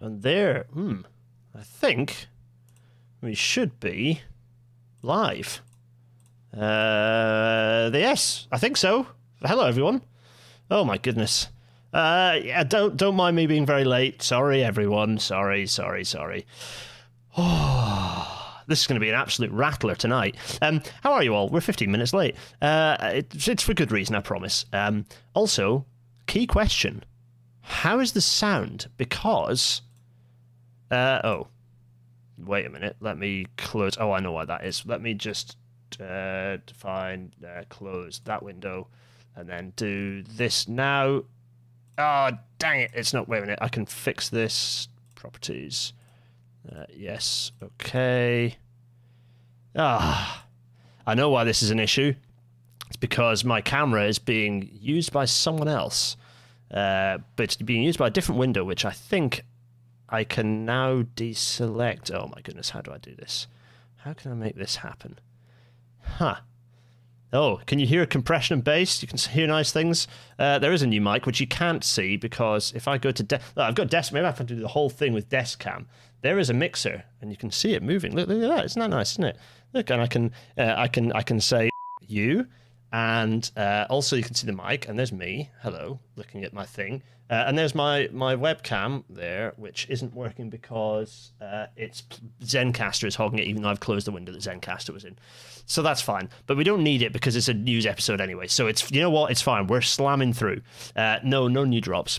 And there, hmm, I think we should be live. Uh, yes, I think so. Hello, everyone. Oh my goodness. Uh, yeah, don't don't mind me being very late. Sorry, everyone. Sorry, sorry, sorry. Oh, this is going to be an absolute rattler tonight. Um, how are you all? We're 15 minutes late. Uh, it's, it's for good reason, I promise. Um, also, key question: How is the sound? Because, uh, oh, wait a minute. Let me close. Oh, I know why that is. Let me just uh, uh, close that window, and then do this now. Oh, dang it! It's not. Wait a minute. I can fix this. Properties. Uh, yes. Okay. Ah, I know why this is an issue. It's because my camera is being used by someone else, uh, but it's being used by a different window, which I think I can now deselect. Oh my goodness, how do I do this? How can I make this happen? Huh. Oh, can you hear a compression and bass? You can hear nice things. Uh, there is a new mic, which you can't see because if I go to... De- oh, I've got desk... Maybe I have to do the whole thing with desk cam. There is a mixer, and you can see it moving. Look, look at that. Isn't that nice, isn't it? Look, and I can, uh, I can, I can say you, and uh, also you can see the mic, and there's me. Hello, looking at my thing. Uh, and there's my my webcam there, which isn't working because uh, it's Zencastr is hogging it, even though I've closed the window that Zencastr was in. So that's fine, but we don't need it because it's a news episode anyway. So it's you know what, it's fine. We're slamming through. Uh, no, no new drops.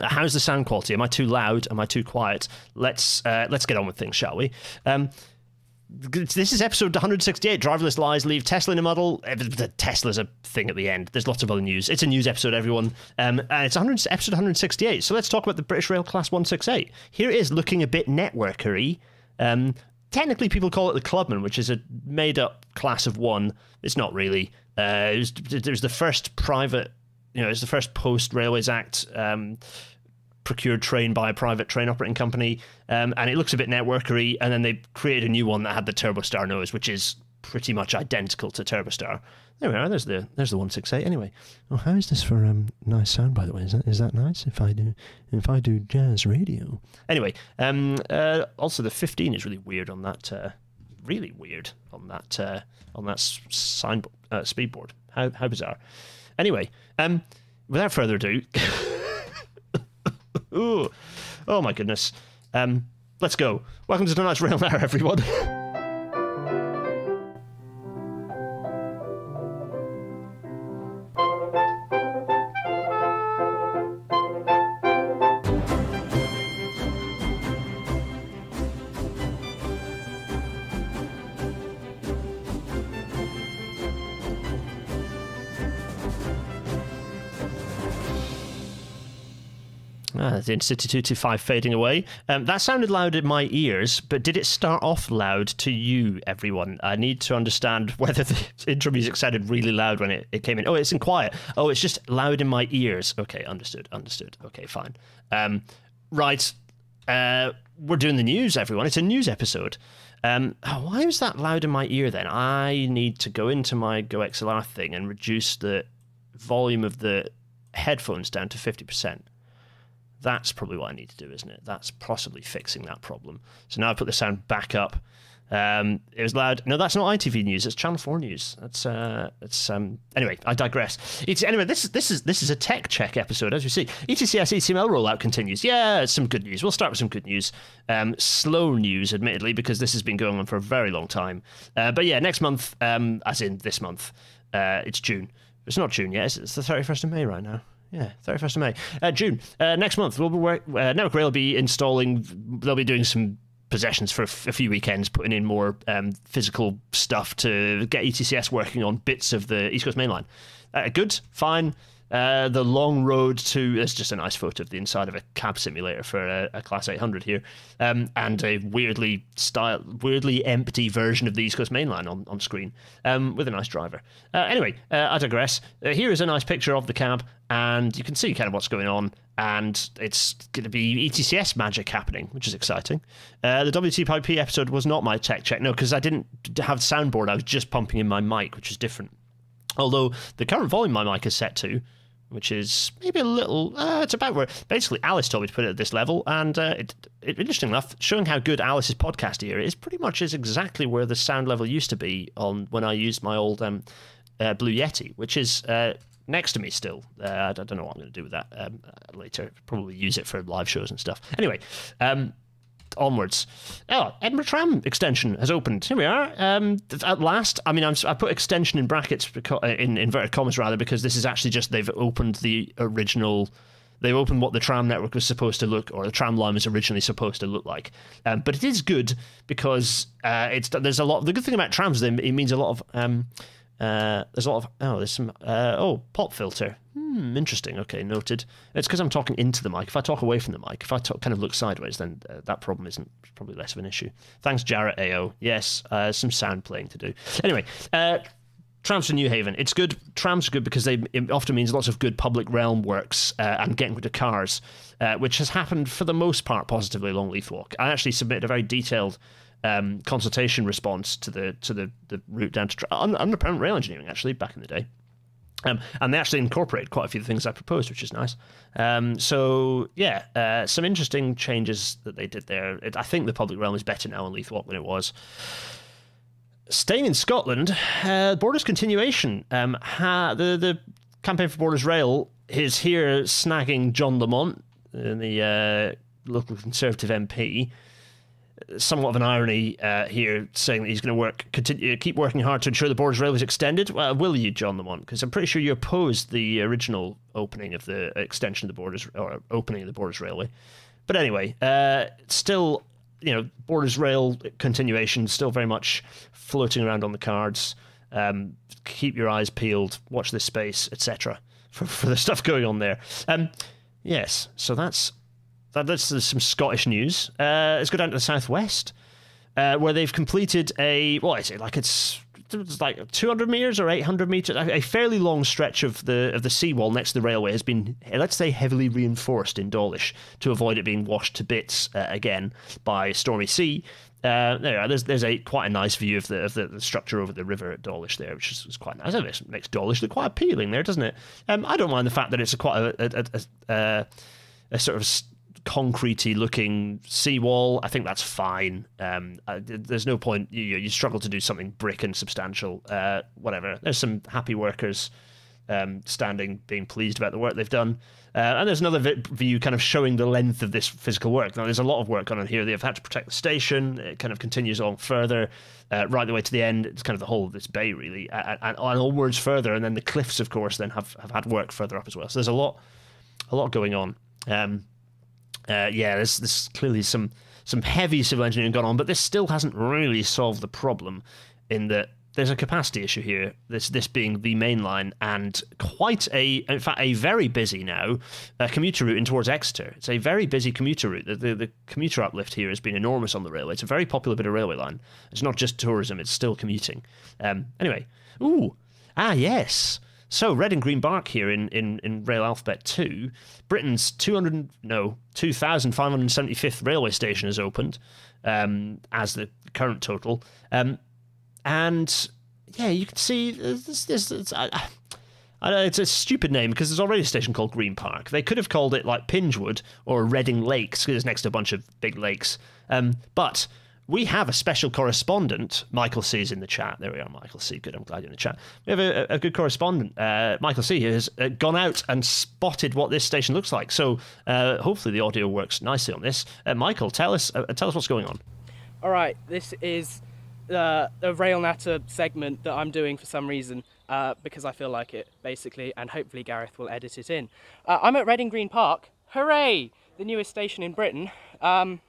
How's the sound quality? Am I too loud? Am I too quiet? Let's uh, let's get on with things, shall we? Um, this is episode 168. Driverless lies leave Tesla in a muddle. The Tesla's a thing at the end. There's lots of other news. It's a news episode, everyone. Um, and it's 100, episode 168. So let's talk about the British Rail Class 168. Here it is, looking a bit networkery. Um, technically, people call it the Clubman, which is a made-up class of one. It's not really. Uh, it, was, it was the first private, you know, it's the first post Railways Act um, procured train by a private train operating company, um, and it looks a bit networkery. And then they created a new one that had the Turbostar nose, which is pretty much identical to Turbostar. There we are. There's the there's the one six eight. Anyway, oh, how is this for um nice sound? By the way, is that is that nice? If I do if I do jazz radio. Anyway, um, uh, also the fifteen is really weird on that. Uh, really weird on that uh, on that sign uh, speedboard. How how bizarre. Anyway, um, without further ado. Ooh. Oh my goodness. Um, let's go. Welcome to tonight's Rail Hour, everyone. Ah, the 225 fading away. Um, that sounded loud in my ears, but did it start off loud to you, everyone? I need to understand whether the intro music sounded really loud when it, it came in. Oh, it's in quiet. Oh, it's just loud in my ears. Okay, understood, understood. Okay, fine. Um, right. Uh, we're doing the news, everyone. It's a news episode. Um, oh, why was that loud in my ear then? I need to go into my Go XLR thing and reduce the volume of the headphones down to 50%. That's probably what I need to do, isn't it? That's possibly fixing that problem. So now I put the sound back up. Um, it was loud. No, that's not ITV news. It's Channel Four news. That's uh, it's um. Anyway, I digress. It's anyway. This is this is this is a tech check episode, as you see. ETCS ECML rollout continues. Yeah, some good news. We'll start with some good news. Um, slow news, admittedly, because this has been going on for a very long time. Uh, but yeah, next month, um, as in this month, uh, it's June. It's not June yet. It's, it's the thirty first of May right now. Yeah, 31st of May. Uh, June. Uh, next month, we'll be uh, Network Rail will be installing, they'll be doing some possessions for a, f- a few weekends, putting in more um, physical stuff to get ETCS working on bits of the East Coast Main Line. Uh, good, fine. Uh, the long road to it's just a nice photo of the inside of a cab simulator for a, a class 800 here um, and a weirdly style weirdly empty version of the east coast main line on, on screen um, with a nice driver uh, anyway uh, i digress uh, here is a nice picture of the cab and you can see kind of what's going on and it's going to be ETCS magic happening, which is exciting. Uh, the WTP episode was not my tech check, no, because I didn't have soundboard. I was just pumping in my mic, which is different. Although the current volume my mic is set to which is maybe a little. Uh, it's about where basically Alice told me to put it at this level, and uh, it, it, interesting enough, showing how good Alice's podcast here is pretty much is exactly where the sound level used to be on when I used my old um, uh, Blue Yeti, which is uh, next to me still. Uh, I don't know what I'm going to do with that um, later. Probably use it for live shows and stuff. Anyway. Um, onwards. Oh, Edinburgh Tram extension has opened. Here we are. Um, at last. I mean, I'm, i put extension in brackets uh, in inverted commas rather because this is actually just they've opened the original. They've opened what the tram network was supposed to look, or the tram line was originally supposed to look like. Um, but it is good because uh, it's there's a lot. The good thing about trams, it means a lot of. Um, uh, there's a lot of oh, there's some uh, oh pop filter. Hmm, interesting. Okay, noted. It's because I'm talking into the mic. If I talk away from the mic, if I talk, kind of look sideways, then uh, that problem isn't probably less of an issue. Thanks, Jarrett AO. Yes, uh, some sound playing to do. Anyway, uh, trams to Newhaven. It's good. Trams are good because they it often means lots of good public realm works uh, and getting rid of cars, uh, which has happened for the most part positively along Leith Walk. I actually submitted a very detailed um, consultation response to the to the, the route down to tra- underground rail engineering actually back in the day. Um, and they actually incorporate quite a few things I proposed, which is nice. Um, so yeah, uh, some interesting changes that they did there. It, I think the public realm is better now on Leith Walk than it was. Staying in Scotland, uh, Borders continuation. Um, ha, the the campaign for Borders Rail is here snagging John Lamont, uh, the uh, local Conservative MP somewhat of an irony uh, here, saying that he's going to work, continue, keep working hard to ensure the Borders Rail is extended. Well, will you, John Lamont? Because I'm pretty sure you opposed the original opening of the extension of the Borders or opening of the Borders Railway. But anyway, uh, still, you know, Borders Rail continuation still very much floating around on the cards. Um, keep your eyes peeled, watch this space, etc. For, for the stuff going on there. Um, yes, so that's that, that's some Scottish news. Uh, let's go down to the southwest, uh, where they've completed a what is it like? It's it's like 200 meters or 800 meters, a fairly long stretch of the of the seawall next to the railway has been, let's say, heavily reinforced in Dawlish to avoid it being washed to bits uh, again by stormy sea. Uh, there, there's there's a quite a nice view of the of the, the structure over the river at Dawlish there, which is, is quite nice. It makes Dawlish look quite appealing there, doesn't it? Um, I don't mind the fact that it's a quite a, a, a, a sort of concretey looking seawall. I think that's fine. Um, uh, there's no point. You, you struggle to do something brick and substantial. Uh, whatever. There's some happy workers um, standing, being pleased about the work they've done. Uh, and there's another view kind of showing the length of this physical work. Now, there's a lot of work going on here. They've had to protect the station. It kind of continues on further, uh, right the way to the end. It's kind of the whole of this bay, really, and, and onwards further. And then the cliffs, of course, then have, have had work further up as well. So there's a lot, a lot going on. Um, uh, yeah, there's, there's clearly some some heavy civil engineering gone on, but this still hasn't really solved the problem in that there's a capacity issue here. This this being the main line and quite a, in fact, a very busy now uh, commuter route in towards Exeter. It's a very busy commuter route. The, the, the, commuter uplift here has been enormous on the railway. It's a very popular bit of railway line. It's not just tourism; it's still commuting. Um, anyway, ooh, ah yes. So red and Green Park here in, in, in Rail Alphabet 2, Britain's 200 no 2,575th railway station has opened um, as the current total, um, and yeah, you can see this. this, this I, I know it's a stupid name because there's already a station called Green Park. They could have called it like Pingewood or Reading Lakes because it's next to a bunch of big lakes. Um, but we have a special correspondent. Michael C is in the chat. There we are, Michael C. Good, I'm glad you're in the chat. We have a, a good correspondent. Uh, Michael C who has uh, gone out and spotted what this station looks like. So uh, hopefully the audio works nicely on this. Uh, Michael, tell us uh, tell us what's going on. All right, this is uh, the Rail Natter segment that I'm doing for some reason. because I feel like it, basically, and hopefully Gareth will edit it in. I'm at Reading Green Park. Hooray! The newest station in Britain. Um,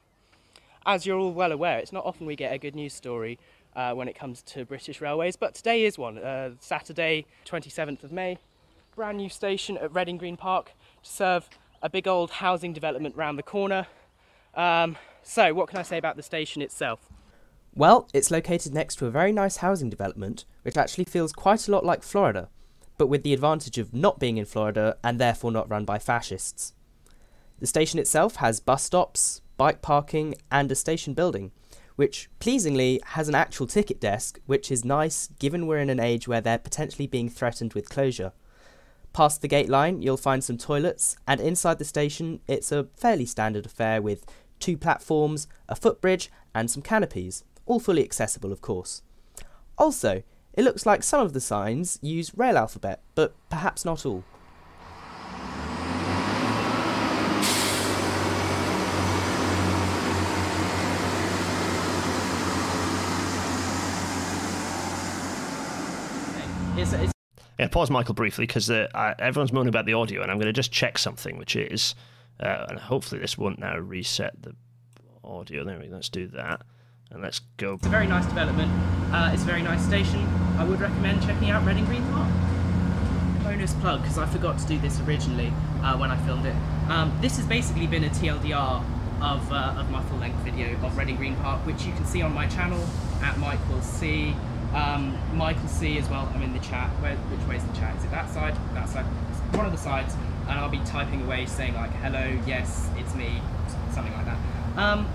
as you're all well aware, it's not often we get a good news story uh, when it comes to British Railways, but today is one. Uh, Saturday, 27th of May, brand new station at Reading Green Park to serve a big old housing development round the corner. Um, so, what can I say about the station itself? Well, it's located next to a very nice housing development, which actually feels quite a lot like Florida, but with the advantage of not being in Florida and therefore not run by fascists. The station itself has bus stops, bike parking, and a station building, which pleasingly has an actual ticket desk, which is nice given we're in an age where they're potentially being threatened with closure. Past the gate line, you'll find some toilets, and inside the station, it's a fairly standard affair with two platforms, a footbridge, and some canopies, all fully accessible, of course. Also, it looks like some of the signs use Rail alphabet, but perhaps not all. It's, it's Yeah, pause Michael briefly because uh, everyone's moaning about the audio, and I'm going to just check something, which is, uh, and hopefully this won't now reset the audio. There we go. Let's do that, and let's go. It's a very nice development. Uh, it's a very nice station. I would recommend checking out Reading Green Park. Bonus plug because I forgot to do this originally uh, when I filmed it. Um, this has basically been a TLDR of, uh, of my full length video of Reading Green Park, which you can see on my channel at Michael C. Um, Michael C as well. I'm in the chat. Where, which way's the chat? Is it that side? That side? One of the sides. And I'll be typing away saying like, hello, yes, it's me, something like that. Um,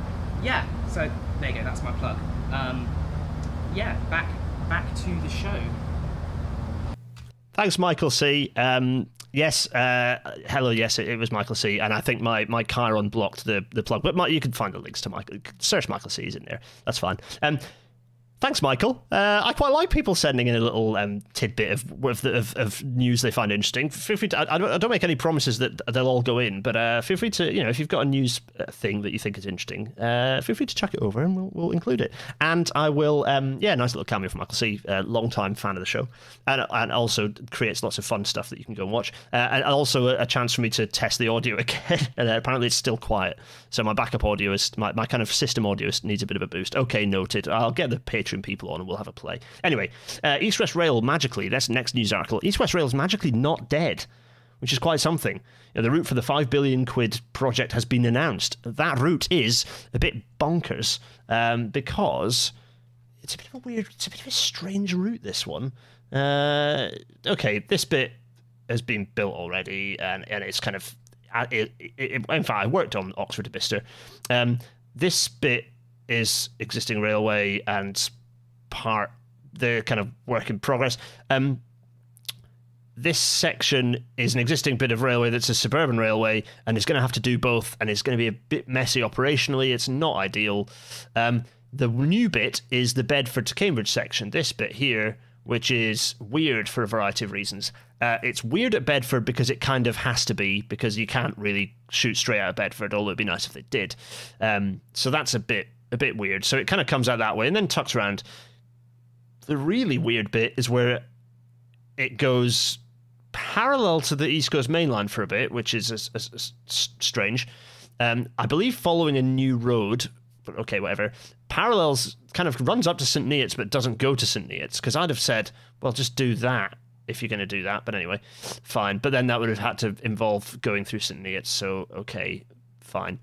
yeah, so there you go, that's my plug. Um, yeah, back back to the show. Thanks, Michael C. Um, yes, uh, hello, yes, it, it was Michael C. And I think my, my car unblocked the, the plug, but my, you can find the links to Michael. Search Michael C. is in there. That's fine. Um, Thanks, Michael. Uh, I quite like people sending in a little um, tidbit of, of, the, of of news they find interesting. Feel free to. I, I don't, make any promises that they'll all go in, but uh, feel free to. You know, if you've got a news uh, thing that you think is interesting, uh, feel free to chuck it over, and we'll, we'll include it. And I will. Um, yeah, nice little cameo from Michael C. Uh, long time fan of the show, and and also creates lots of fun stuff that you can go and watch. Uh, and also a, a chance for me to test the audio again. and apparently it's still quiet, so my backup audio is my, my kind of system audio is- needs a bit of a boost. Okay, noted. I'll get the Patreon people on and we'll have a play. Anyway, uh, East West Rail magically. That's next news article. East West Rail is magically not dead, which is quite something. You know, the route for the five billion quid project has been announced. That route is a bit bonkers um, because it's a bit of a weird, it's a bit of a strange route. This one. Uh, okay, this bit has been built already, and and it's kind of. It, it, it, in fact, I worked on Oxford to Bicester. Um, this bit is existing railway and part the kind of work in progress. Um, this section is an existing bit of railway that's a suburban railway and it's going to have to do both and it's going to be a bit messy operationally it's not ideal um, the new bit is the bedford to cambridge section this bit here which is weird for a variety of reasons uh, it's weird at bedford because it kind of has to be because you can't really shoot straight out of bedford although it'd be nice if they did um, so that's a bit a bit weird so it kind of comes out that way and then tucks around the really weird bit is where it goes parallel to the East Coast Main Line for a bit, which is s- s- s- strange. Um, I believe following a new road, but okay, whatever. Parallels kind of runs up to St. Neots, but doesn't go to St. Neots, because I'd have said, well, just do that if you're going to do that. But anyway, fine. But then that would have had to involve going through St. Neots, so okay, fine.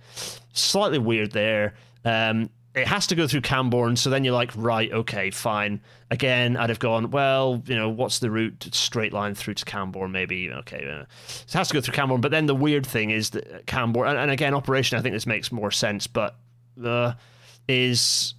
Slightly weird there. Um, it has to go through Cambourne, so then you're like, right, okay, fine. Again, I'd have gone, well, you know, what's the route? Straight line through to Cambourne, maybe. Okay, uh, it has to go through Cambourne. But then the weird thing is that Cambourne, and, and again, operation, I think this makes more sense, but the is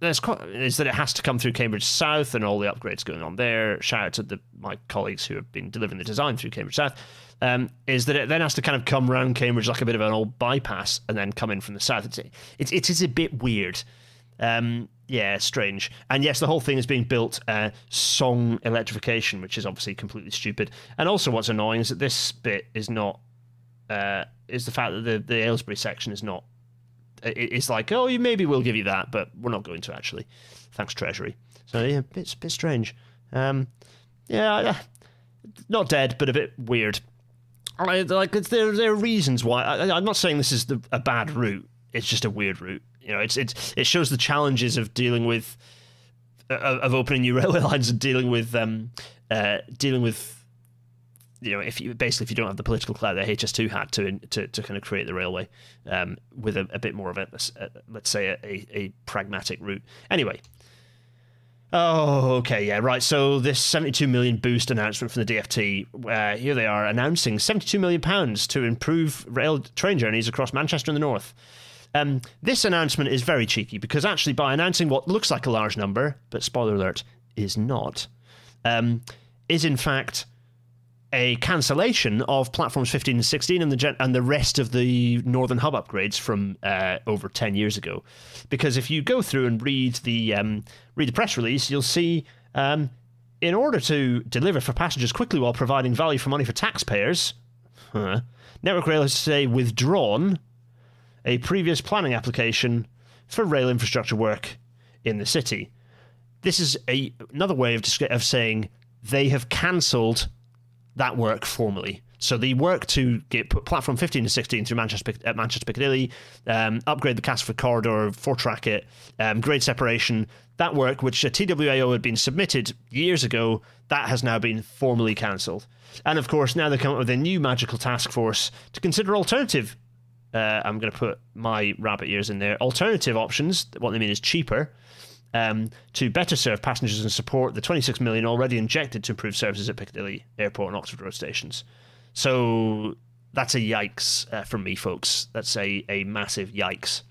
there's is that it has to come through Cambridge South and all the upgrades going on there. Shout out to the, my colleagues who have been delivering the design through Cambridge South. Um, is that it then has to kind of come round Cambridge like a bit of an old bypass and then come in from the south. It's it's it is a bit weird. Um, yeah, strange. And yes, the whole thing is being built uh, song electrification, which is obviously completely stupid. And also, what's annoying is that this bit is not uh, is the fact that the the Aylesbury section is not it- it's like, oh, you maybe we'll give you that, but we're not going to actually. Thanks, Treasury. So yeah, bit bit strange. Um, yeah, yeah, not dead, but a bit weird. I, like it's, there, there are reasons why. I, I'm not saying this is the, a bad route. It's just a weird route. You know, it's it's it shows the challenges of dealing with of, of opening new railway lines and dealing with um uh dealing with you know, if you basically if you don't have the political clout that HS2 had to to, to kind of create the railway um, with a, a bit more of a, a let's say a, a, pragmatic route. Anyway. Oh, okay, yeah, right. So this 72 million boost announcement from the DFT, uh, here they are announcing 72 million pounds to improve rail train journeys across Manchester and the north. Um, this announcement is very cheeky because actually, by announcing what looks like a large number, but spoiler alert, is not, um, is in fact a cancellation of platforms 15 and 16 and the gen- and the rest of the Northern Hub upgrades from uh, over 10 years ago. Because if you go through and read the um, read the press release, you'll see um, in order to deliver for passengers quickly while providing value for money for taxpayers, huh, Network Rail has say withdrawn a previous planning application for rail infrastructure work in the city. This is a, another way of, of saying they have cancelled that work formally. So the work to get platform 15 to 16 through Manchester, uh, Manchester Piccadilly, um, upgrade the Castlefield corridor, four track it, um, grade separation, that work, which a TWAO had been submitted years ago, that has now been formally cancelled. And of course, now they come up with a new magical task force to consider alternative. Uh, I'm going to put my rabbit ears in there. Alternative options. What they mean is cheaper um, to better serve passengers and support the 26 million already injected to improve services at Piccadilly Airport and Oxford Road stations. So that's a yikes uh, from me, folks. That's a, a massive yikes.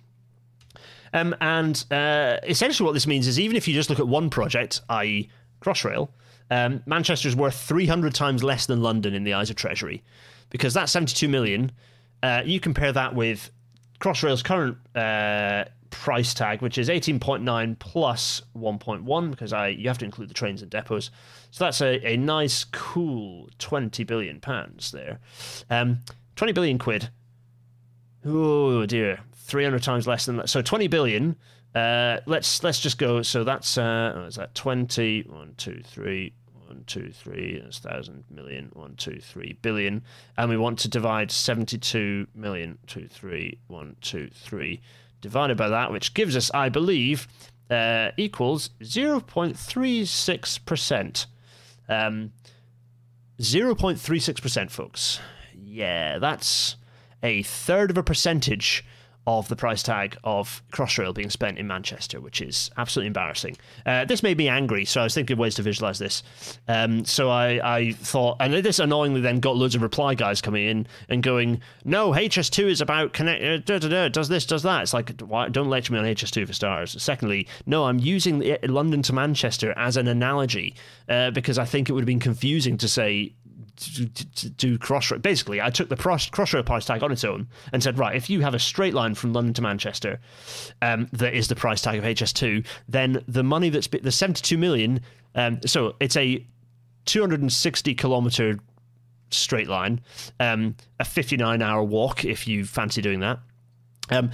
Um, and uh, essentially, what this means is even if you just look at one project, i.e., Crossrail, um, Manchester is worth 300 times less than London in the eyes of Treasury, because that 72 million. Uh, you compare that with Crossrail's current uh, price tag, which is 18.9 plus 1.1, because I you have to include the trains and depots. So that's a, a nice, cool 20 billion pounds there. Um, 20 billion quid. Oh dear, 300 times less than that. So 20 billion. Uh, let's let's just go. So that's uh, oh, is that 20? One, two, three. One, two, three. That's thousand million. One, two, three billion. And we want to divide 72 million. Two, three. One, two, three divided by that, which gives us, I believe, uh, equals 0.36%. Um, 0.36%, folks. Yeah, that's a third of a percentage of the price tag of Crossrail being spent in Manchester, which is absolutely embarrassing. Uh, this made me angry, so I was thinking of ways to visualize this. Um, so I, I thought, and this annoyingly then got loads of reply guys coming in and going, "No, HS2 is about connect, uh, da, da, da, does this, does that." It's like, why, don't lecture me on HS2 for stars. Secondly, no, I'm using London to Manchester as an analogy uh, because I think it would have been confusing to say to, to, Crossrail. Basically, I took the cross, Crossrail price tag on its own and said, right, if you have a straight line from London to Manchester, um, that is the price tag of HS2, then the money that's the 72 million. Um, so it's a 260 kilometer straight line, um, a 59 hour walk if you fancy doing that. Um,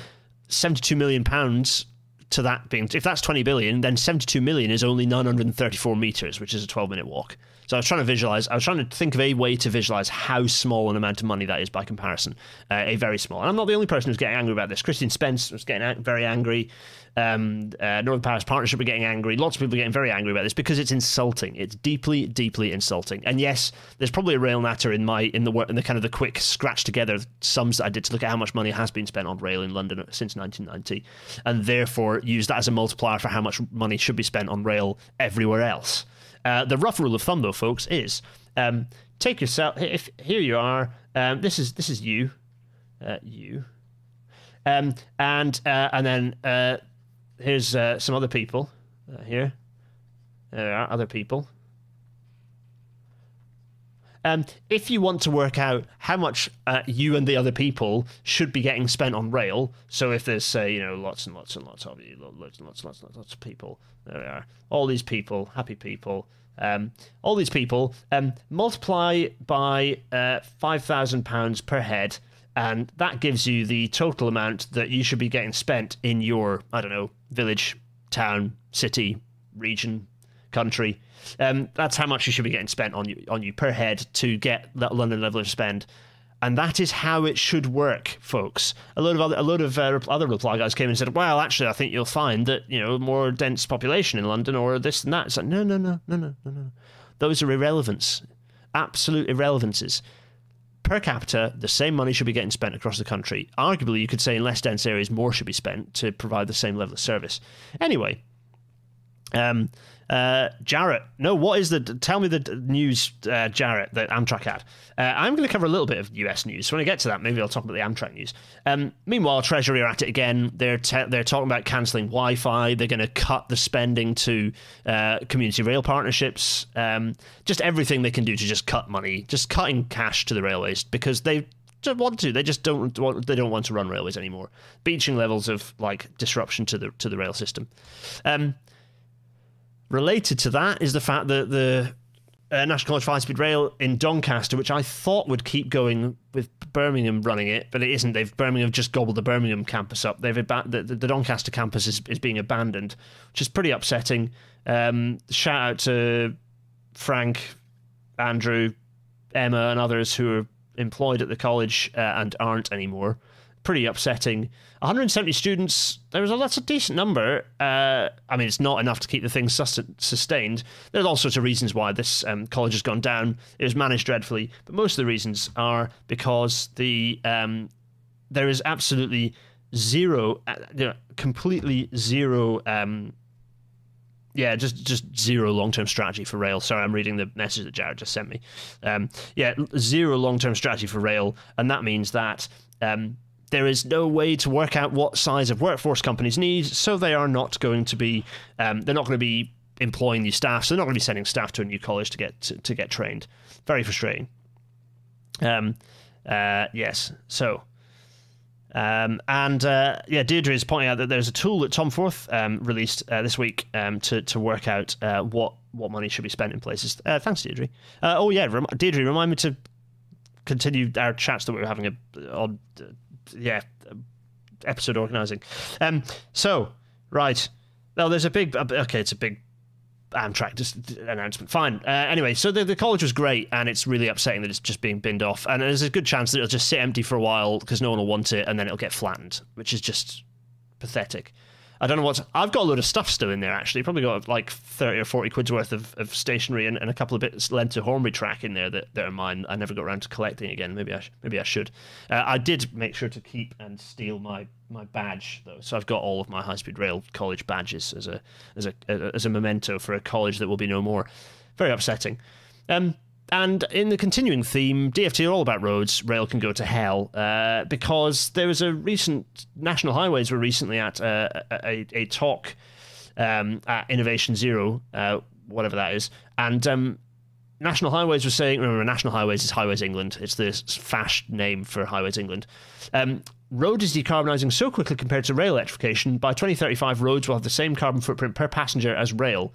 72 million pounds to that being if that's 20 billion then 72 million is only 934 meters which is a 12 minute walk so I was trying to visualize, I was trying to think of a way to visualize how small an amount of money that is by comparison. Uh, a very small. And I'm not the only person who's getting angry about this. Christian Spence was getting very angry. Um, uh, Northern Powerhouse Partnership are getting angry. Lots of people are getting very angry about this because it's insulting. It's deeply, deeply insulting. And yes, there's probably a rail natter in my in the in the kind of the quick scratch together sums that I did to look at how much money has been spent on rail in London since 1990, and therefore use that as a multiplier for how much money should be spent on rail everywhere else. Uh, the rough rule of thumb, though, folks, is um, take yourself. If here you are, um, this is this is you, uh, you, um, and uh, and then uh, here's uh, some other people here. There are other people. Um, if you want to work out how much uh, you and the other people should be getting spent on rail, so if there's say you know lots and lots and lots of you, lots and lots and lots and lots of people, there we are, all these people, happy people, um, all these people, um, multiply by uh, five thousand pounds per head, and that gives you the total amount that you should be getting spent in your I don't know village, town, city, region, country um, that's how much you should be getting spent on you on you per head to get that London level of spend. And that is how it should work, folks. A lot of other, a lot of uh, other reply guys came and said, "Well, actually, I think you'll find that you know more dense population in London or this and that." It's like, no, no, no, no, no, no, no. Those are irrelevance, absolute irrelevances. Per capita, the same money should be getting spent across the country. Arguably, you could say in less dense areas, more should be spent to provide the same level of service. Anyway, Um, uh, Jarrett, no, what is the? Tell me the news, uh, Jarrett, that Amtrak had. Uh, I'm going to cover a little bit of US news. So when I get to that, maybe I'll talk about the Amtrak news. Um, meanwhile, Treasury are at it again. They're te- they're talking about cancelling Wi-Fi. They're going to cut the spending to uh, community rail partnerships. Um, just everything they can do to just cut money, just cutting cash to the railways because they don't want to. They just don't want. They don't want to run railways anymore. Beeching levels of like disruption to the to the rail system. Um, related to that is the fact that the uh, National College High Speed Rail in Doncaster, which I thought would keep going with Birmingham running it, but it isn't. They've Birmingham just gobbled the Birmingham campus up. They've the, the Doncaster campus is, is being abandoned, which is pretty upsetting. Um, shout out to Frank, Andrew, Emma, and others who are employed at the college uh, and aren't anymore. Pretty upsetting. 170 students. There was a that's a decent number. Uh, I mean, it's not enough to keep the thing sus- sustained. There's all sorts of reasons why this um, college has gone down. It was managed dreadfully, but most of the reasons are because the um, there is absolutely zero, uh, completely zero. Um, yeah, just just zero long term strategy for rail. Sorry, I'm reading the message that Jared just sent me. Um, yeah, zero long term strategy for rail, and that means that um, there is no way to work out what size of workforce companies need, so they are not going to be um, they're not going to be employing new staff, so they're not going to be sending staff to a new college to get to, to get trained. Very frustrating. Um, uh, yes, so. Um, and uh, yeah, Deirdre is pointing out that there's a tool that Tom Forth um, released uh, this week um, to to work out uh, what what money should be spent in places. Uh, thanks, Deirdre. Uh, oh yeah, rem- Deirdre, remind me to continue our chats that we were having a, on uh, yeah episode organizing. Um, so right, now there's a big okay, it's a big Amtrak just announcement. Fine. Uh, anyway, so the, the college was great, and it's really upsetting that it's just being binned off. And there's a good chance that it'll just sit empty for a while because no one will want it, and then it'll get flattened, which is just pathetic. I don't know what I've got a load of stuff still in there. Actually, probably got like thirty or forty quid's worth of, of stationery and, and a couple of bits lent to Hornby track in there that, that are mine. I never got around to collecting again. Maybe I sh- maybe I should. Uh, I did make sure to keep and steal my, my badge though, so I've got all of my high speed rail college badges as a as a as a memento for a college that will be no more. Very upsetting. Um, and in the continuing theme, DFT are all about roads. Rail can go to hell uh, because there was a recent National Highways were recently at uh, a, a talk um, at Innovation Zero, uh, whatever that is, and um, National Highways was saying. Remember, National Highways is Highways England. It's the fash name for Highways England. Um, road is decarbonising so quickly compared to rail electrification. By 2035, roads will have the same carbon footprint per passenger as rail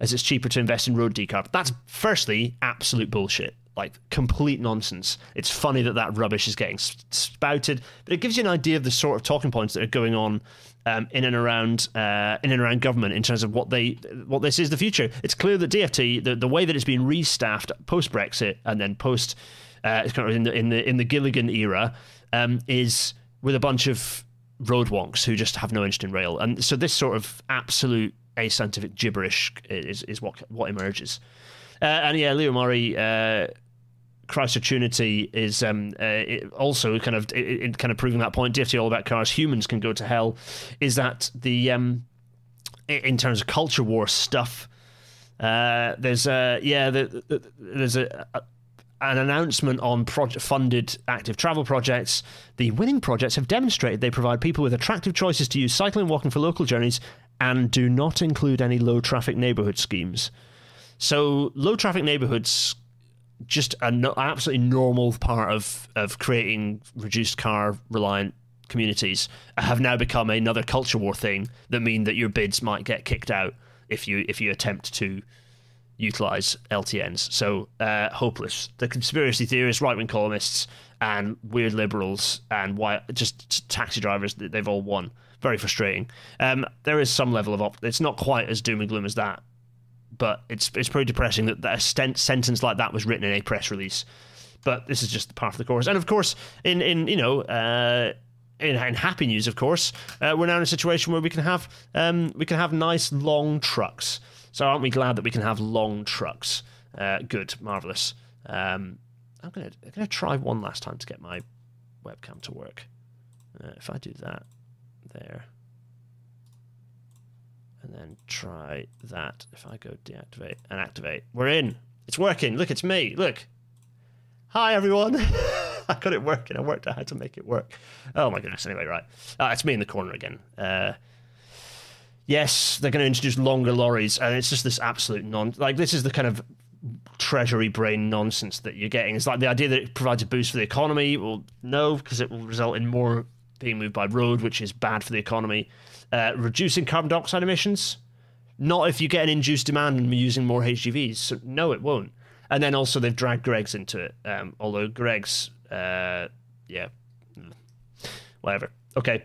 as it's cheaper to invest in road decarb. That's firstly absolute bullshit. Like complete nonsense. It's funny that that rubbish is getting spouted, but it gives you an idea of the sort of talking points that are going on um, in and around uh, in and around government in terms of what they what this is the future. It's clear that DFT, the, the way that it's been restaffed post Brexit and then post uh, kind of in the in the in the Gilligan era, um, is with a bunch of road wonks who just have no interest in rail, and so this sort of absolute ascientific gibberish is, is what what emerges. Uh, and yeah, Leo Murray, uh, Christ Trinity is um, uh, also kind of it, it kind of proving that point. DFT all about cars, humans can go to hell. Is that the um, in terms of culture war stuff? Uh, there's a yeah, the, the, there's a, a an announcement on project funded active travel projects. The winning projects have demonstrated they provide people with attractive choices to use cycling and walking for local journeys and do not include any low traffic neighborhood schemes. So, low traffic neighborhoods just an absolutely normal part of, of creating reduced car reliant communities have now become another culture war thing that mean that your bids might get kicked out if you if you attempt to utilize LTNs. So uh, hopeless. The conspiracy theorists, right wing columnists, and weird liberals and why just taxi drivers they've all won. Very frustrating. Um, there is some level of op- it's not quite as doom and gloom as that, but it's it's pretty depressing that, that a stent- sentence like that was written in a press release. But this is just the part of the course, and of course, in in you know. Uh, in, in, happy news, of course, uh, we're now in a situation where we can have um, we can have nice long trucks. So aren't we glad that we can have long trucks? Uh, good, marvelous. Um, I'm gonna I'm gonna try one last time to get my webcam to work. Uh, if I do that, there. and then try that. If I go deactivate and activate, we're in. It's working. Look, it's me. Look. Hi, everyone. I got it working. I worked out how to make it work. Oh my goodness. Anyway, right. Uh, it's me in the corner again. Uh, yes, they're going to introduce longer lorries, and it's just this absolute non. Like this is the kind of treasury brain nonsense that you're getting. It's like the idea that it provides a boost for the economy. Well, no, because it will result in more being moved by road, which is bad for the economy. Uh, reducing carbon dioxide emissions, not if you get an induced demand and using more HGVs. So no, it won't. And then also they've dragged Greggs into it. Um, although Greggs, uh, yeah, whatever. Okay.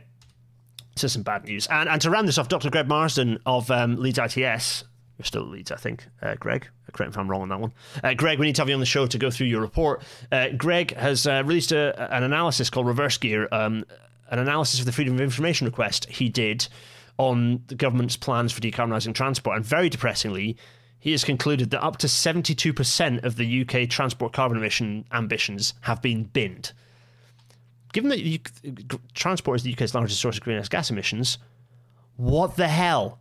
So some bad news. And, and to round this off, Dr. Greg Marsden of um, Leeds ITS, you're still at Leeds, I think, uh, Greg. Correct if I'm wrong on that one. Uh, Greg, we need to have you on the show to go through your report. Uh, Greg has uh, released a, an analysis called Reverse Gear, um, an analysis of the Freedom of Information request he did on the government's plans for decarbonising transport. And very depressingly, he has concluded that up to 72% of the UK transport carbon emission ambitions have been binned. Given that transport is the UK's largest source of greenhouse gas emissions, what the hell?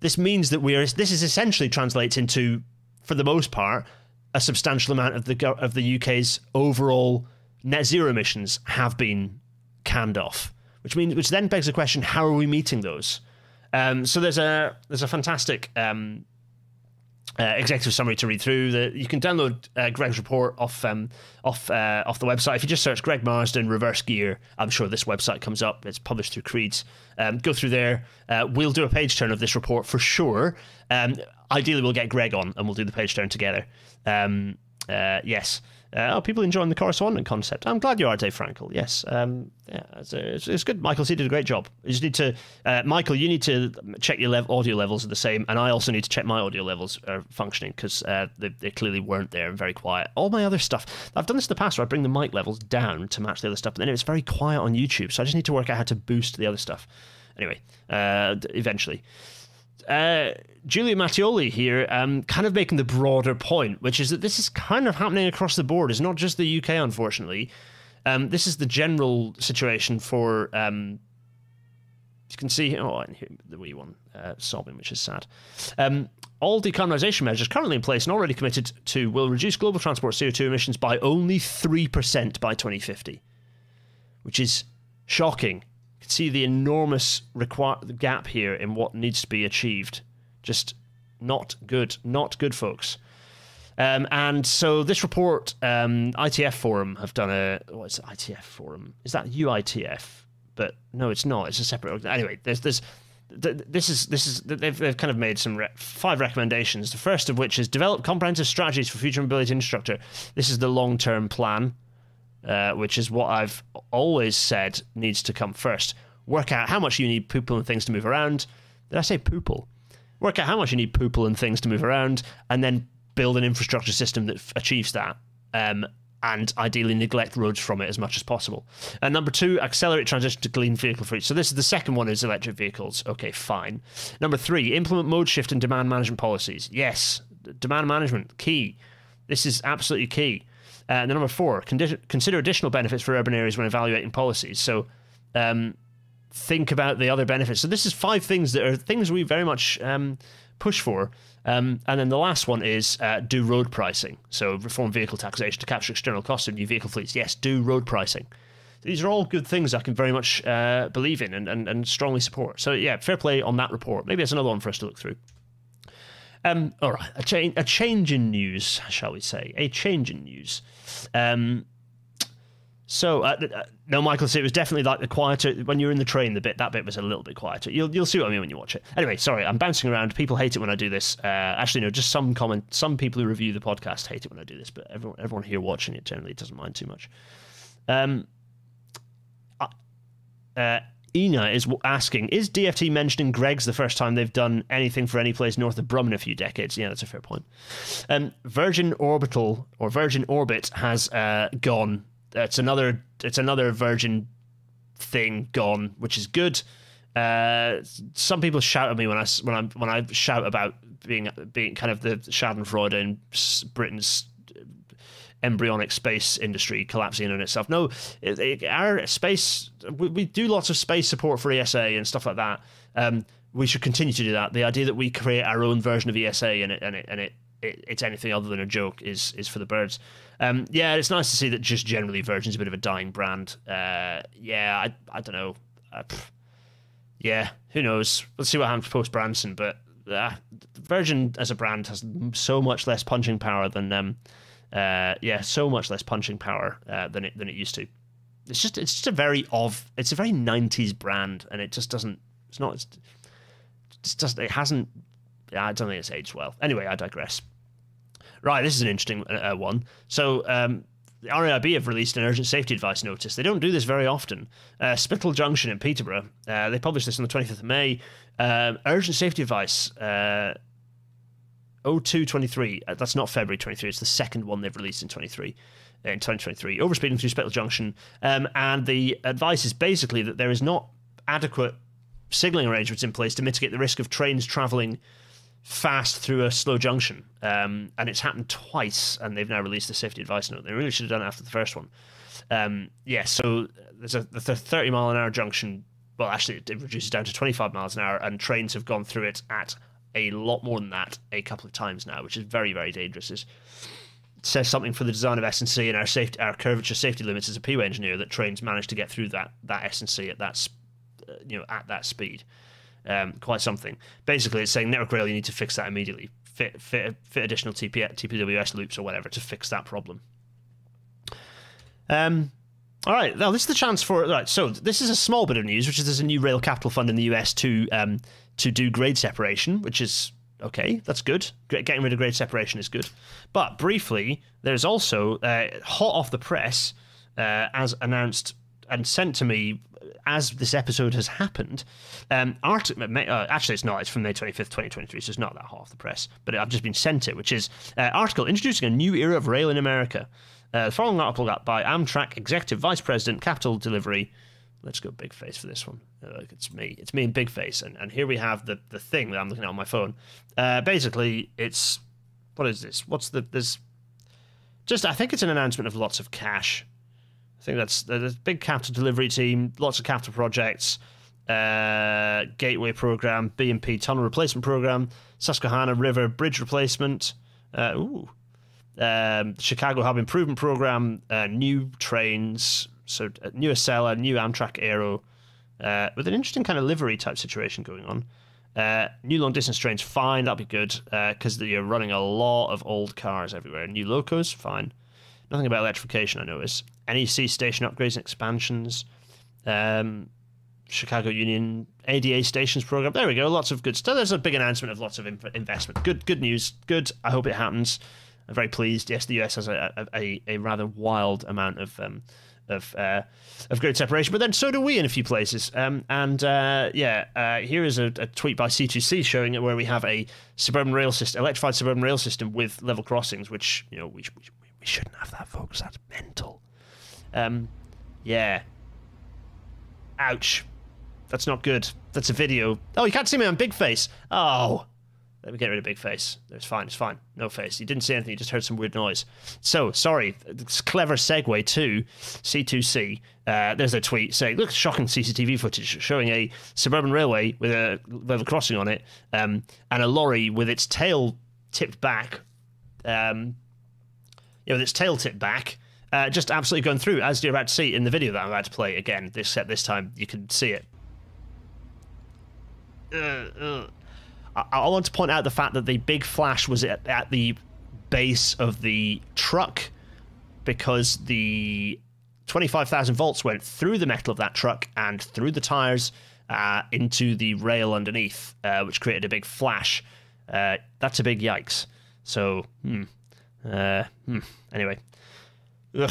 This means that we are. This is essentially translates into, for the most part, a substantial amount of the of the UK's overall net zero emissions have been canned off, which means which then begs the question: How are we meeting those? Um, so there's a there's a fantastic um, uh, executive summary to read through. The, you can download uh, Greg's report off um, off uh, off the website. If you just search Greg Marsden reverse gear, I'm sure this website comes up. It's published through CREDS. Um, go through there. Uh, we'll do a page turn of this report for sure. Um, ideally, we'll get Greg on and we'll do the page turn together. Um, uh, yes. Uh, are people enjoying the correspondent concept? I'm glad you are, Dave Frankel. Yes, um, yeah, it's, it's, it's, good. Michael C did a great job. You just need to, uh, Michael, you need to check your lev- audio levels are the same, and I also need to check my audio levels are functioning because uh, they, they, clearly weren't there and very quiet. All my other stuff, I've done this in the past where I bring the mic levels down to match the other stuff, but then it's very quiet on YouTube, so I just need to work out how to boost the other stuff. Anyway, uh, eventually uh, Giulio Mattioli here, um, kind of making the broader point, which is that this is kind of happening across the board. It's not just the UK, unfortunately. Um, this is the general situation for. Um, you can see oh, and here, the wee one uh, sobbing, which is sad. Um, all decarbonisation measures currently in place and already committed to will reduce global transport CO2 emissions by only 3% by 2050, which is shocking see the enormous require- gap here in what needs to be achieved. Just not good. Not good, folks. Um, and so this report, um, ITF Forum have done a what's it, ITF Forum? Is that UITF? But no, it's not. It's a separate. Anyway, there's there's this is this is they've, they've kind of made some re- five recommendations. The first of which is develop comprehensive strategies for future mobility infrastructure. This is the long term plan uh, which is what I've always said needs to come first. Work out how much you need poople and things to move around. Did I say poople? Work out how much you need poople and things to move around, and then build an infrastructure system that f- achieves that. Um, and ideally neglect roads from it as much as possible. And number two, accelerate transition to clean vehicle fleet. So this is the second one is electric vehicles. Okay, fine. Number three, implement mode shift and demand management policies. Yes, demand management key. This is absolutely key. Uh, and then number four, condi- consider additional benefits for urban areas when evaluating policies. So um, think about the other benefits. So this is five things that are things we very much um, push for. Um, and then the last one is uh, do road pricing. So reform vehicle taxation to capture external costs of new vehicle fleets. Yes, do road pricing. These are all good things I can very much uh, believe in and, and, and strongly support. So yeah, fair play on that report. Maybe that's another one for us to look through. Um, all right, a, cha- a change in news, shall we say? A change in news. Um, so uh, uh, no, Michael, it was definitely like the quieter when you're in the train. The bit that bit was a little bit quieter. You'll you'll see what I mean when you watch it. Anyway, sorry, I'm bouncing around. People hate it when I do this. Uh, actually, no, just some comment. Some people who review the podcast hate it when I do this, but everyone everyone here watching it generally doesn't mind too much. Um, uh, Ina is asking, is DFT mentioning Greggs the first time they've done anything for any place north of Brum in a few decades? Yeah, that's a fair point. Um, Virgin Orbital or Virgin Orbit has uh, gone. It's another. It's another Virgin thing gone, which is good. Uh, some people shout at me when I when I when I shout about being being kind of the Schadenfreude in Britain's embryonic space industry collapsing on itself. No, it, it, our space, we, we, do lots of space support for ESA and stuff like that. Um, we should continue to do that. The idea that we create our own version of ESA and it and it and it, it it's anything other than a joke is is for the birds. Um, yeah, it's nice to see that just generally Virgin's a bit of a dying brand. Uh, yeah, I I don't know. Uh, yeah, who knows? Let's see what happens post Branson. But uh, Virgin as a brand has so much less punching power than um, uh, yeah, so much less punching power uh, than it than it used to. It's just it's just a very of it's a very '90s brand, and it just doesn't. It's not. It's, it's just it hasn't. I don't think it's aged well. Anyway, I digress. Right, this is an interesting uh, one. So um, the RAIB have released an urgent safety advice notice. They don't do this very often. Uh, Spital Junction in Peterborough, uh, they published this on the 25th of May. Um, urgent safety advice uh, 0223. Uh, that's not February 23. It's the second one they've released in 23. In 2023, overspeeding through Spital Junction, um, and the advice is basically that there is not adequate signalling arrangements in place to mitigate the risk of trains travelling fast through a slow junction. Um, and it's happened twice, and they've now released a safety advice note. They really should have done it after the first one. Um, yeah, so there's a the 30 mile an hour junction. Well, actually, it reduces down to 25 miles an hour, and trains have gone through it at a lot more than that a couple of times now, which is very, very dangerous. It says something for the design of S&C and our safety, our curvature safety limits as a PWay engineer that trains manage to get through that that S&C at that uh, you know at that speed. Um, quite something. Basically, it's saying Network Rail, you need to fix that immediately. Fit, fit, fit additional TP, TPWS loops or whatever to fix that problem. Um, all right, now this is the chance for right. So this is a small bit of news, which is there's a new rail capital fund in the US to um, to do grade separation, which is okay. That's good. Getting rid of grade separation is good. But briefly, there's also uh, hot off the press, uh, as announced and sent to me as this episode has happened. Um, art, uh, actually, it's not. It's from May 25th, 2023, so it's not that hot off the press. But I've just been sent it, which is uh, article introducing a new era of rail in America. Uh, the following article got by Amtrak Executive Vice President, Capital Delivery. Let's go big face for this one. Uh, it's me. It's me in big face. And, and here we have the, the thing that I'm looking at on my phone. Uh, basically, it's. What is this? What's the. There's. Just, I think it's an announcement of lots of cash. I think that's the big capital delivery team, lots of capital projects, uh, gateway program, B&P tunnel replacement program, Susquehanna River bridge replacement. Uh, ooh, um, Chicago Hub Improvement Program, uh, new trains, so new Acela, new Amtrak Airo, uh, with an interesting kind of livery type situation going on. Uh, new long distance trains, fine, that'll be good because uh, you're running a lot of old cars everywhere. New locos, fine. Nothing about electrification, I notice. NEC station upgrades and expansions. Um, Chicago Union ADA stations program. There we go. Lots of good stuff. There's a big announcement of lots of investment. Good, good news. Good. I hope it happens. I'm very pleased. Yes, the US has a a, a rather wild amount of um, of uh, of grade separation, but then so do we in a few places. Um, and uh, yeah, uh, here is a, a, tweet by C2C showing it where we have a suburban rail system, electrified suburban rail system with level crossings, which you know we, we, we shouldn't have that, folks. That's mental. Um, yeah. Ouch. That's not good. That's a video. Oh, you can't see me on Big Face. Oh. Let me get rid of big face. It's fine. It's fine. No face. You didn't see anything. You just heard some weird noise. So sorry. It's clever segue to C2C. Uh, there's a tweet saying, "Look, shocking CCTV footage showing a suburban railway with a level crossing on it, um, and a lorry with its tail tipped back. Um, you know, with its tail tipped back." Uh, just absolutely going through, as you're about to see in the video that I'm about to play again. This set this time, you can see it. Uh, uh. I, I want to point out the fact that the big flash was at, at the base of the truck because the 25,000 volts went through the metal of that truck and through the tires uh, into the rail underneath, uh, which created a big flash. Uh, that's a big yikes. So, hmm. Uh, hmm. Anyway. Ugh.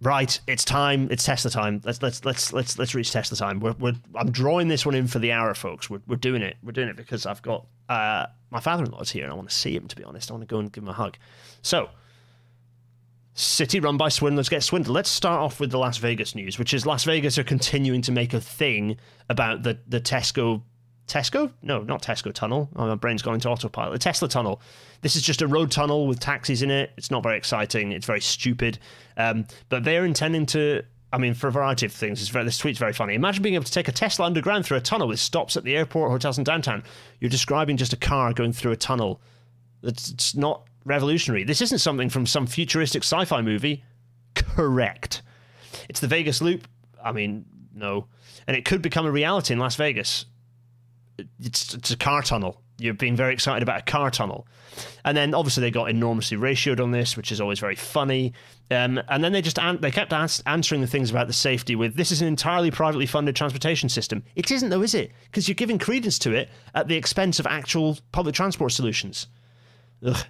Right, it's time. It's Tesla time. Let's let's let's let's let's reach Tesla time. We're, we're I'm drawing this one in for the hour, folks. We're, we're doing it. We're doing it because I've got uh, my father-in-law's here, and I want to see him. To be honest, I want to go and give him a hug. So, city run by swindlers get swindled. Let's start off with the Las Vegas news, which is Las Vegas are continuing to make a thing about the the Tesco Tesco? No, not Tesco tunnel. Oh, my brain's gone into autopilot. The Tesla tunnel. This is just a road tunnel with taxis in it. It's not very exciting. It's very stupid. Um, but they're intending to I mean, for a variety of things, very, this tweet's very funny. Imagine being able to take a Tesla underground through a tunnel with stops at the airport, hotels, and downtown. You're describing just a car going through a tunnel. It's not revolutionary. This isn't something from some futuristic sci-fi movie. Correct. It's the Vegas Loop. I mean, no, and it could become a reality in Las Vegas. It's, it's a car tunnel. You're being very excited about a car tunnel. And then obviously they got enormously ratioed on this, which is always very funny. Um, and then they just an- they kept ans- answering the things about the safety with this is an entirely privately funded transportation system. It isn't though, is it? Because you're giving credence to it at the expense of actual public transport solutions. Ugh.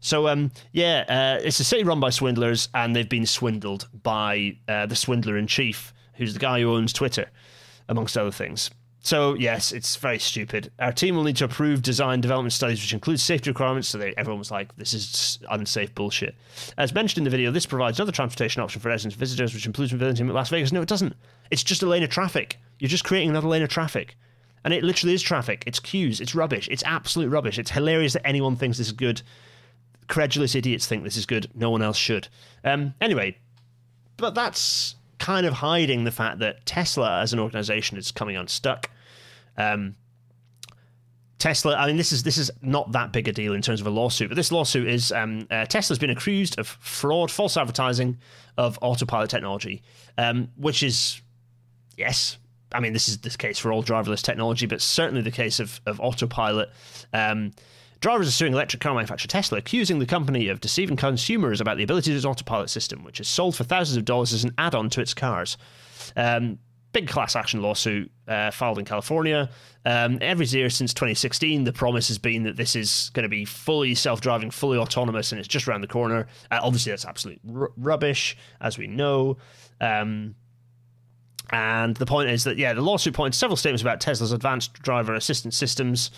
So um, yeah, uh, it's a city run by swindlers, and they've been swindled by uh, the swindler in chief, who's the guy who owns Twitter, amongst other things. So yes, it's very stupid. Our team will need to approve design development studies, which include safety requirements. So they, everyone was like, "This is unsafe bullshit." As mentioned in the video, this provides another transportation option for residents visitors, which includes in Las Vegas. No, it doesn't. It's just a lane of traffic. You're just creating another lane of traffic, and it literally is traffic. It's queues. It's rubbish. It's absolute rubbish. It's hilarious that anyone thinks this is good. Credulous idiots think this is good. No one else should. Um, anyway, but that's kind of hiding the fact that Tesla as an organization is coming unstuck. Um, Tesla, I mean, this is this is not that big a deal in terms of a lawsuit, but this lawsuit is um, uh, Tesla's been accused of fraud, false advertising of autopilot technology, um, which is yes, I mean, this is the case for all driverless technology, but certainly the case of of autopilot. Um, drivers are suing electric car manufacturer Tesla, accusing the company of deceiving consumers about the ability of its autopilot system, which is sold for thousands of dollars as an add-on to its cars. Um, big class action lawsuit uh, filed in California. Um, every year since 2016, the promise has been that this is going to be fully self driving, fully autonomous, and it's just around the corner. Uh, obviously, that's absolute r- rubbish, as we know. Um, and the point is that, yeah, the lawsuit points several statements about Tesla's advanced driver assistance systems.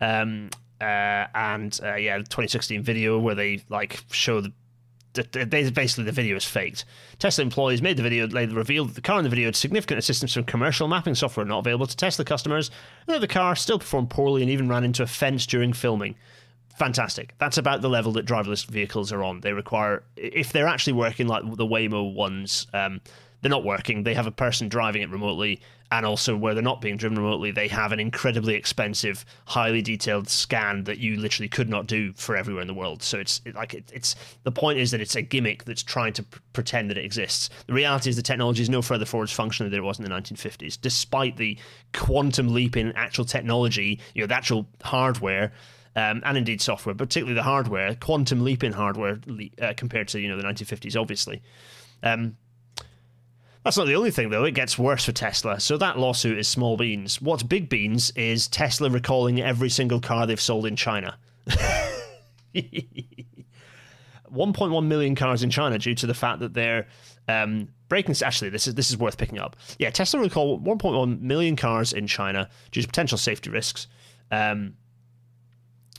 Um, uh, and uh, yeah, the 2016 video where they like show the basically the video is faked. Tesla employees made the video later revealed that the car in the video had significant assistance from commercial mapping software not available to Tesla customers, and that the car still performed poorly and even ran into a fence during filming. Fantastic. That's about the level that driverless vehicles are on. They require, if they're actually working like the Waymo ones, um, they're not working. They have a person driving it remotely, and also where they're not being driven remotely, they have an incredibly expensive, highly detailed scan that you literally could not do for everywhere in the world. So it's it, like it, it's the point is that it's a gimmick that's trying to pr- pretend that it exists. The reality is the technology is no further forwards functionally than it was in the 1950s, despite the quantum leap in actual technology, you know, the actual hardware. Um, and indeed software, particularly the hardware, quantum leap in hardware uh, compared to you know the 1950s, obviously. Um, that's not the only thing, though. It gets worse for Tesla. So that lawsuit is small beans. What's big beans is Tesla recalling every single car they've sold in China. 1.1 million cars in China due to the fact that they're um, breaking. Actually, this is this is worth picking up. Yeah, Tesla recall 1.1 million cars in China due to potential safety risks. Um,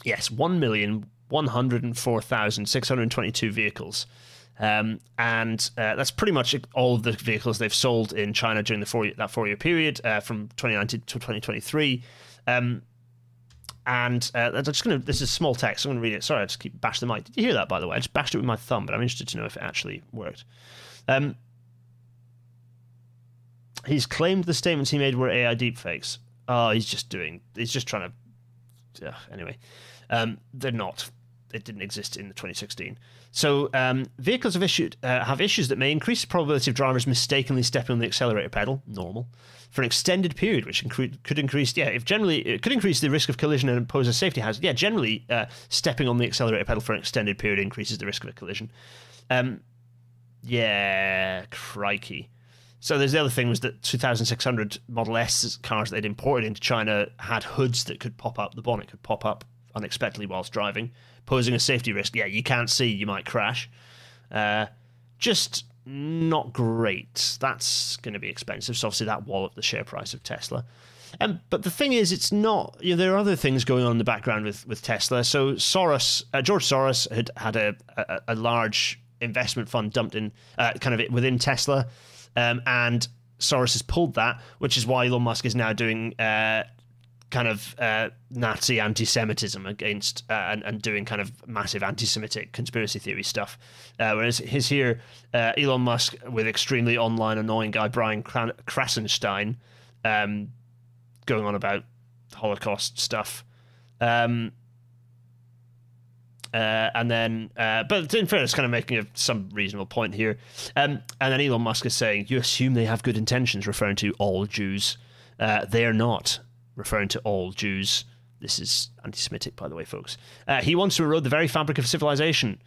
yes, 1,104,622 vehicles. Um, and uh, that's pretty much all of the vehicles they've sold in China during the four that four year period uh, from 2019 to 2023. Um, and uh, I'm just to, this is small text, I'm to read it. Sorry, I just keep bashing the mic. Did you hear that, by the way? I just bashed it with my thumb, but I'm interested to know if it actually worked. Um, he's claimed the statements he made were AI deepfakes. Oh, he's just doing, he's just trying to, anyway. Um, they're not it didn't exist in the 2016. So um, vehicles have issued uh, have issues that may increase the probability of drivers mistakenly stepping on the accelerator pedal, normal, for an extended period, which incre- could increase yeah, if generally it could increase the risk of collision and pose a safety hazard. Yeah, generally uh, stepping on the accelerator pedal for an extended period increases the risk of a collision. Um, yeah, crikey. So there's the other thing was that 2,600 Model S cars they'd imported into China had hoods that could pop up. The bonnet could pop up unexpectedly whilst driving, posing a safety risk. Yeah, you can't see, you might crash. Uh, just not great. That's going to be expensive. So obviously that walloped the share price of Tesla. Um, but the thing is, it's not. You know, there are other things going on in the background with with Tesla. So Soros, uh, George Soros, had had a, a, a large investment fund dumped in, uh, kind of within Tesla, um, and Soros has pulled that, which is why Elon Musk is now doing uh, kind of uh, Nazi anti-Semitism against uh, and, and doing kind of massive anti-Semitic conspiracy theory stuff. Uh, whereas his here, uh, Elon Musk with extremely online annoying guy Brian Krassenstein, um, going on about Holocaust stuff. Um, uh, and then, uh, but in fairness, kind of making a, some reasonable point here. Um, and then Elon Musk is saying, "You assume they have good intentions," referring to all Jews. Uh, they are not referring to all Jews. This is anti-Semitic, by the way, folks. Uh, he wants to erode the very fabric of civilization.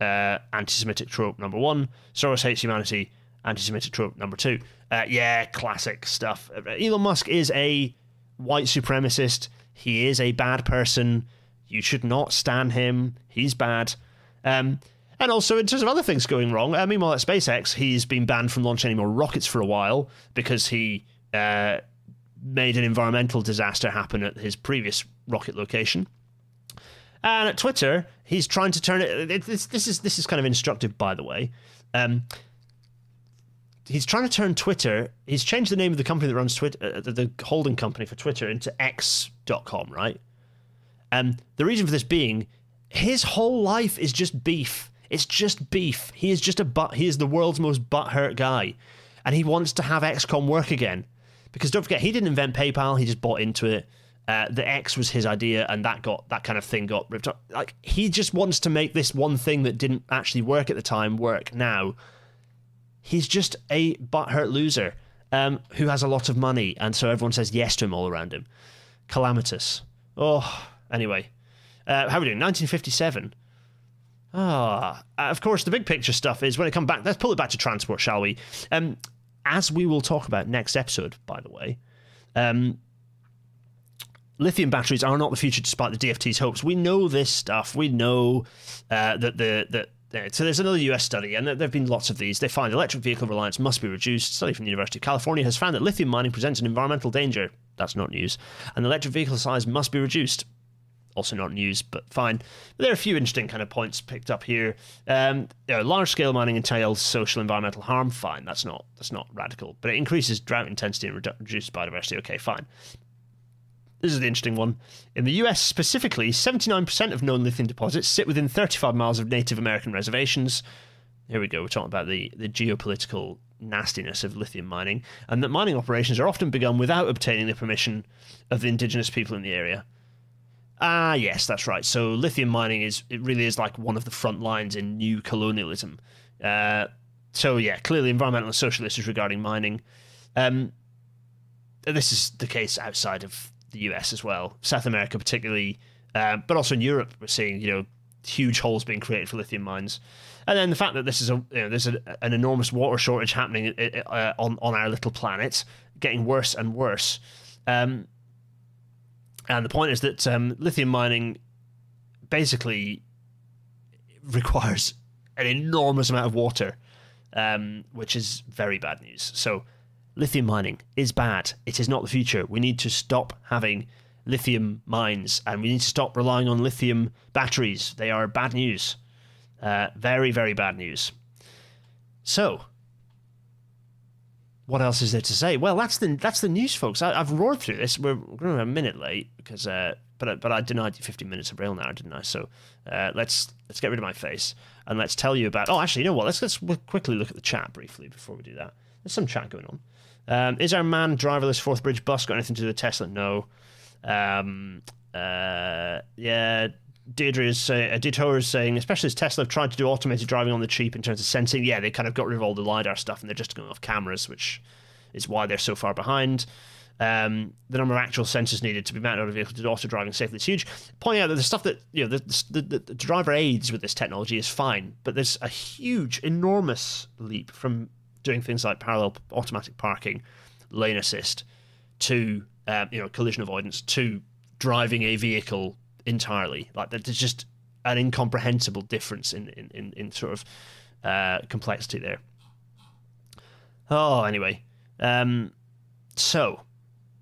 Uh, anti-Semitic trope number one. Soros hates humanity. Anti-Semitic trope number two. Uh, yeah, classic stuff. Elon Musk is a white supremacist. He is a bad person you should not stand him. He's bad. Um, and also, in terms of other things going wrong, uh, meanwhile at SpaceX, he's been banned from launching any more rockets for a while because he uh, made an environmental disaster happen at his previous rocket location. And at Twitter, he's trying to turn it. it this, this, is this is kind of instructive, by the way. Um, he's trying to turn Twitter. He's changed the name of the company that runs Twitter, uh, the, the holding company for Twitter, into X.com, right? Um, the reason for this being, his whole life is just beef. It's just beef. He is just a butt. He is the world's most butthurt guy, and he wants to have X.com work again. Because don't forget, he didn't invent PayPal. He just bought into it. Uh, the X was his idea, and that got that kind of thing got ripped up. Like he just wants to make this one thing that didn't actually work at the time work now. He's just a butthurt loser um, who has a lot of money, and so everyone says yes to him all around him. Calamitous. Oh, Anyway, uh, how are we doing? 1957. Ah, uh, of course, the big picture stuff is when it comes back. Let's pull it back to transport, shall we? Um, as we will talk about next episode, by the way. Um, lithium batteries are not the future, despite the DFT's hopes. We know this stuff. We know uh, that the that. So there's another US study, and there have been lots of these. They find electric vehicle reliance must be reduced. A study from the University of California has found that lithium mining presents an environmental danger. That's not news. And electric vehicle size must be reduced also not news, but fine. But there are a few interesting kind of points picked up here. Um, you know, large scale mining entails social environmental harm. Fine, that's not that's not radical, but it increases drought intensity and redu- reduces biodiversity. Okay, fine. This is the interesting one. In the US specifically, 79% of known lithium deposits sit within 35 miles of Native American reservations. Here we go. We're talking about the, the geopolitical nastiness of lithium mining, and that mining operations are often begun without obtaining the permission of the indigenous people in the area. Ah, yes, that's right. So lithium mining is it really is like one of the front lines in new colonialism. Uh, so yeah, clearly environmental and social issues regarding mining. Um, this is the case outside of the US as well, South America particularly, uh, but also in Europe. We're seeing you know huge holes being created for lithium mines, and then the fact that this is a you know, there's a, an enormous water shortage happening uh, on on our little planet, getting worse and worse. Um, and the point is that um, lithium mining basically requires an enormous amount of water, um, which is very bad news. So, lithium mining is bad. It is not the future. We need to stop having lithium mines and we need to stop relying on lithium batteries. They are bad news. Uh, very, very bad news. So, what else is there to say? Well, that's the that's the news, folks. I, have roared through this. We're, we're a minute late because, uh, but but I denied you 15 minutes of rail now, didn't I? So uh, let's let's get rid of my face and let's tell you about. Oh, actually, you know what? Let's let's quickly look at the chat briefly before we do that. There's some chat going on. Um, is our man driverless Forth Bridge bus got anything to do with Tesla? No. Um, uh, yeah. Deirdre is saying, uh, is saying, especially as Tesla have tried to do automated driving on the cheap in terms of sensing. Yeah, they kind of got rid of all the lidar stuff and they're just going off cameras, which is why they're so far behind. Um, the number of actual sensors needed to be mounted on a vehicle to do auto driving safely is huge. Pointing out that the stuff that you know, the, the, the, the driver aids with this technology is fine, but there's a huge, enormous leap from doing things like parallel automatic parking, lane assist, to um, you know collision avoidance, to driving a vehicle entirely. Like there's just an incomprehensible difference in in, in, in sort of uh, complexity there. Oh, anyway, um, so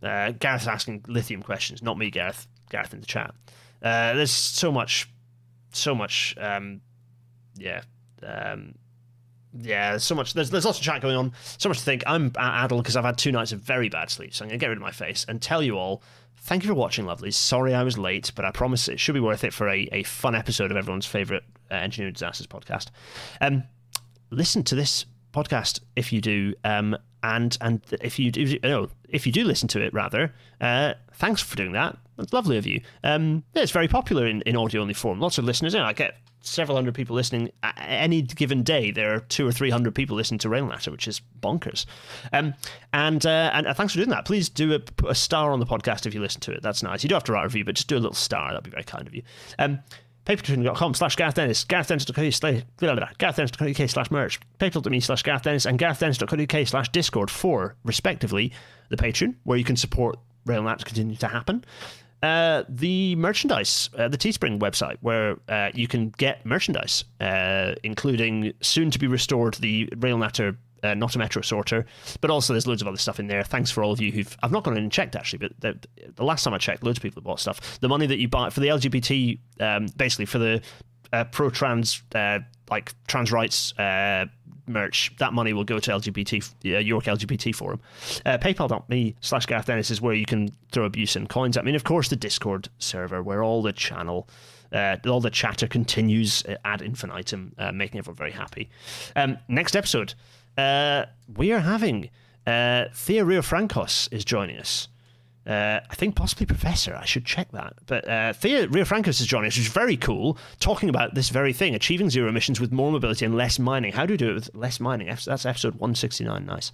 uh, Gareth's asking lithium questions, not me, Gareth. Gareth in the chat. Uh, there's so much, so much, um, yeah, um, yeah, there's so much. There's there's lots of chat going on. So much to think. I'm addled because I've had two nights of very bad sleep. So I'm gonna get rid of my face and tell you all. Thank you for watching, lovelies. Sorry I was late, but I promise it should be worth it for a, a fun episode of everyone's favorite uh, engineering disasters podcast. Um, listen to this podcast if you do, um, and and if you do, oh, if you do listen to it, rather, uh, thanks for doing that. That's lovely of you. Um, yeah, it's very popular in, in audio only form. Lots of listeners. You know, I get several hundred people listening any given day. There are two or three hundred people listening to Rail Natter, which is bonkers. Um, and uh, and uh, thanks for doing that. Please do a, a star on the podcast if you listen to it. That's nice. You don't have to write a review, but just do a little star. That'd be very kind of you. Um, patreon.com slash Gareth Dennis, garethdennis.co.uk slash, merch, paypal.me slash Gareth Dennis, and garethdennis.co.uk slash discord for, respectively, the Patreon, where you can support Railnatter continue to happen, uh, the merchandise, uh, the Teespring website, where uh, you can get merchandise, uh, including soon to be restored the Railnatter uh, not a Metro sorter, but also there's loads of other stuff in there. Thanks for all of you who've. I've not gone in and checked actually, but the, the last time I checked, loads of people have bought stuff. The money that you buy for the LGBT, um, basically for the uh, pro trans, like trans rights uh, merch, that money will go to LGBT uh, York LGBT Forum. Uh, PayPal.me slash Gareth Dennis is where you can throw abuse and coins at me. And of course, the Discord server where all the channel. Uh, all the chatter continues ad infinitum, uh, making everyone very happy. Um, next episode, uh, we are having uh, Thea Riofrancos is joining us. Uh, I think possibly Professor. I should check that. But uh, Thea Riofrancos is joining us, which is very cool, talking about this very thing achieving zero emissions with more mobility and less mining. How do we do it with less mining? That's episode 169. Nice.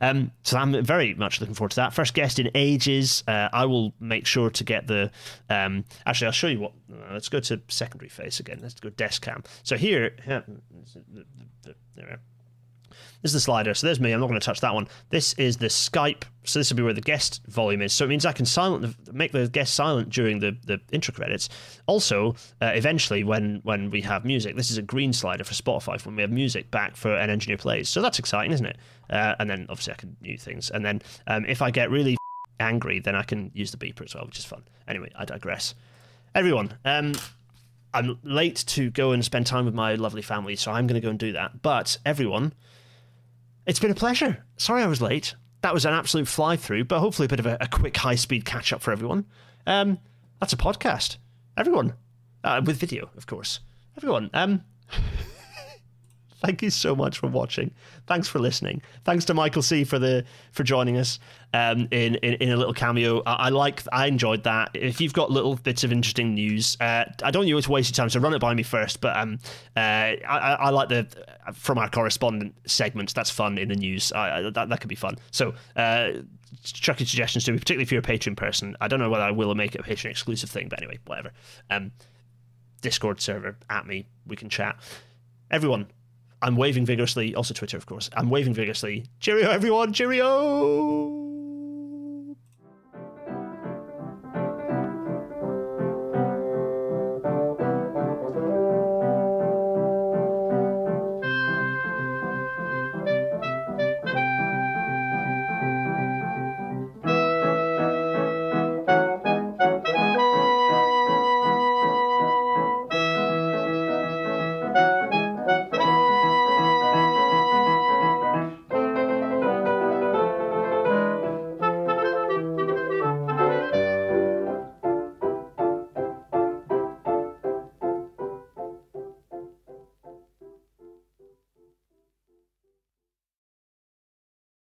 Um, so I'm very much looking forward to that. First guest in ages. Uh, I will make sure to get the. Um, actually, I'll show you what. Uh, let's go to secondary face again. Let's go desk cam. So here, here there we are. This is the slider. So there's me. I'm not going to touch that one. This is the Skype. So this will be where the guest volume is. So it means I can silent make the guest silent during the, the intro credits. Also, uh, eventually, when when we have music, this is a green slider for Spotify when we have music back for an engineer plays. So that's exciting, isn't it? Uh, and then obviously I can mute things. And then um, if I get really angry, then I can use the beeper as well, which is fun. Anyway, I digress. Everyone, um, I'm late to go and spend time with my lovely family, so I'm going to go and do that. But everyone, it's been a pleasure. Sorry I was late. That was an absolute fly through, but hopefully a bit of a, a quick high speed catch up for everyone. Um, that's a podcast. Everyone. Uh, with video, of course. Everyone. Um, thank you so much for watching. Thanks for listening. Thanks to Michael C for the for joining us um, in, in, in a little cameo. I, I, like I enjoyed that. If you've got little bits of interesting news, uh, I don't you to waste your time, so run it by me first. But um, uh, I, I, like the from our correspondent segments. That's fun in the news. I, that that could be fun. So. Uh, chuck your suggestions to me, particularly if you're a Patreon person. I don't know whether I will make it a Patreon exclusive thing, but anyway, whatever. Um, Discord server at me, we can chat. Everyone, I'm waving vigorously. Also, Twitter, of course. I'm waving vigorously. Cheerio, everyone. Cheerio.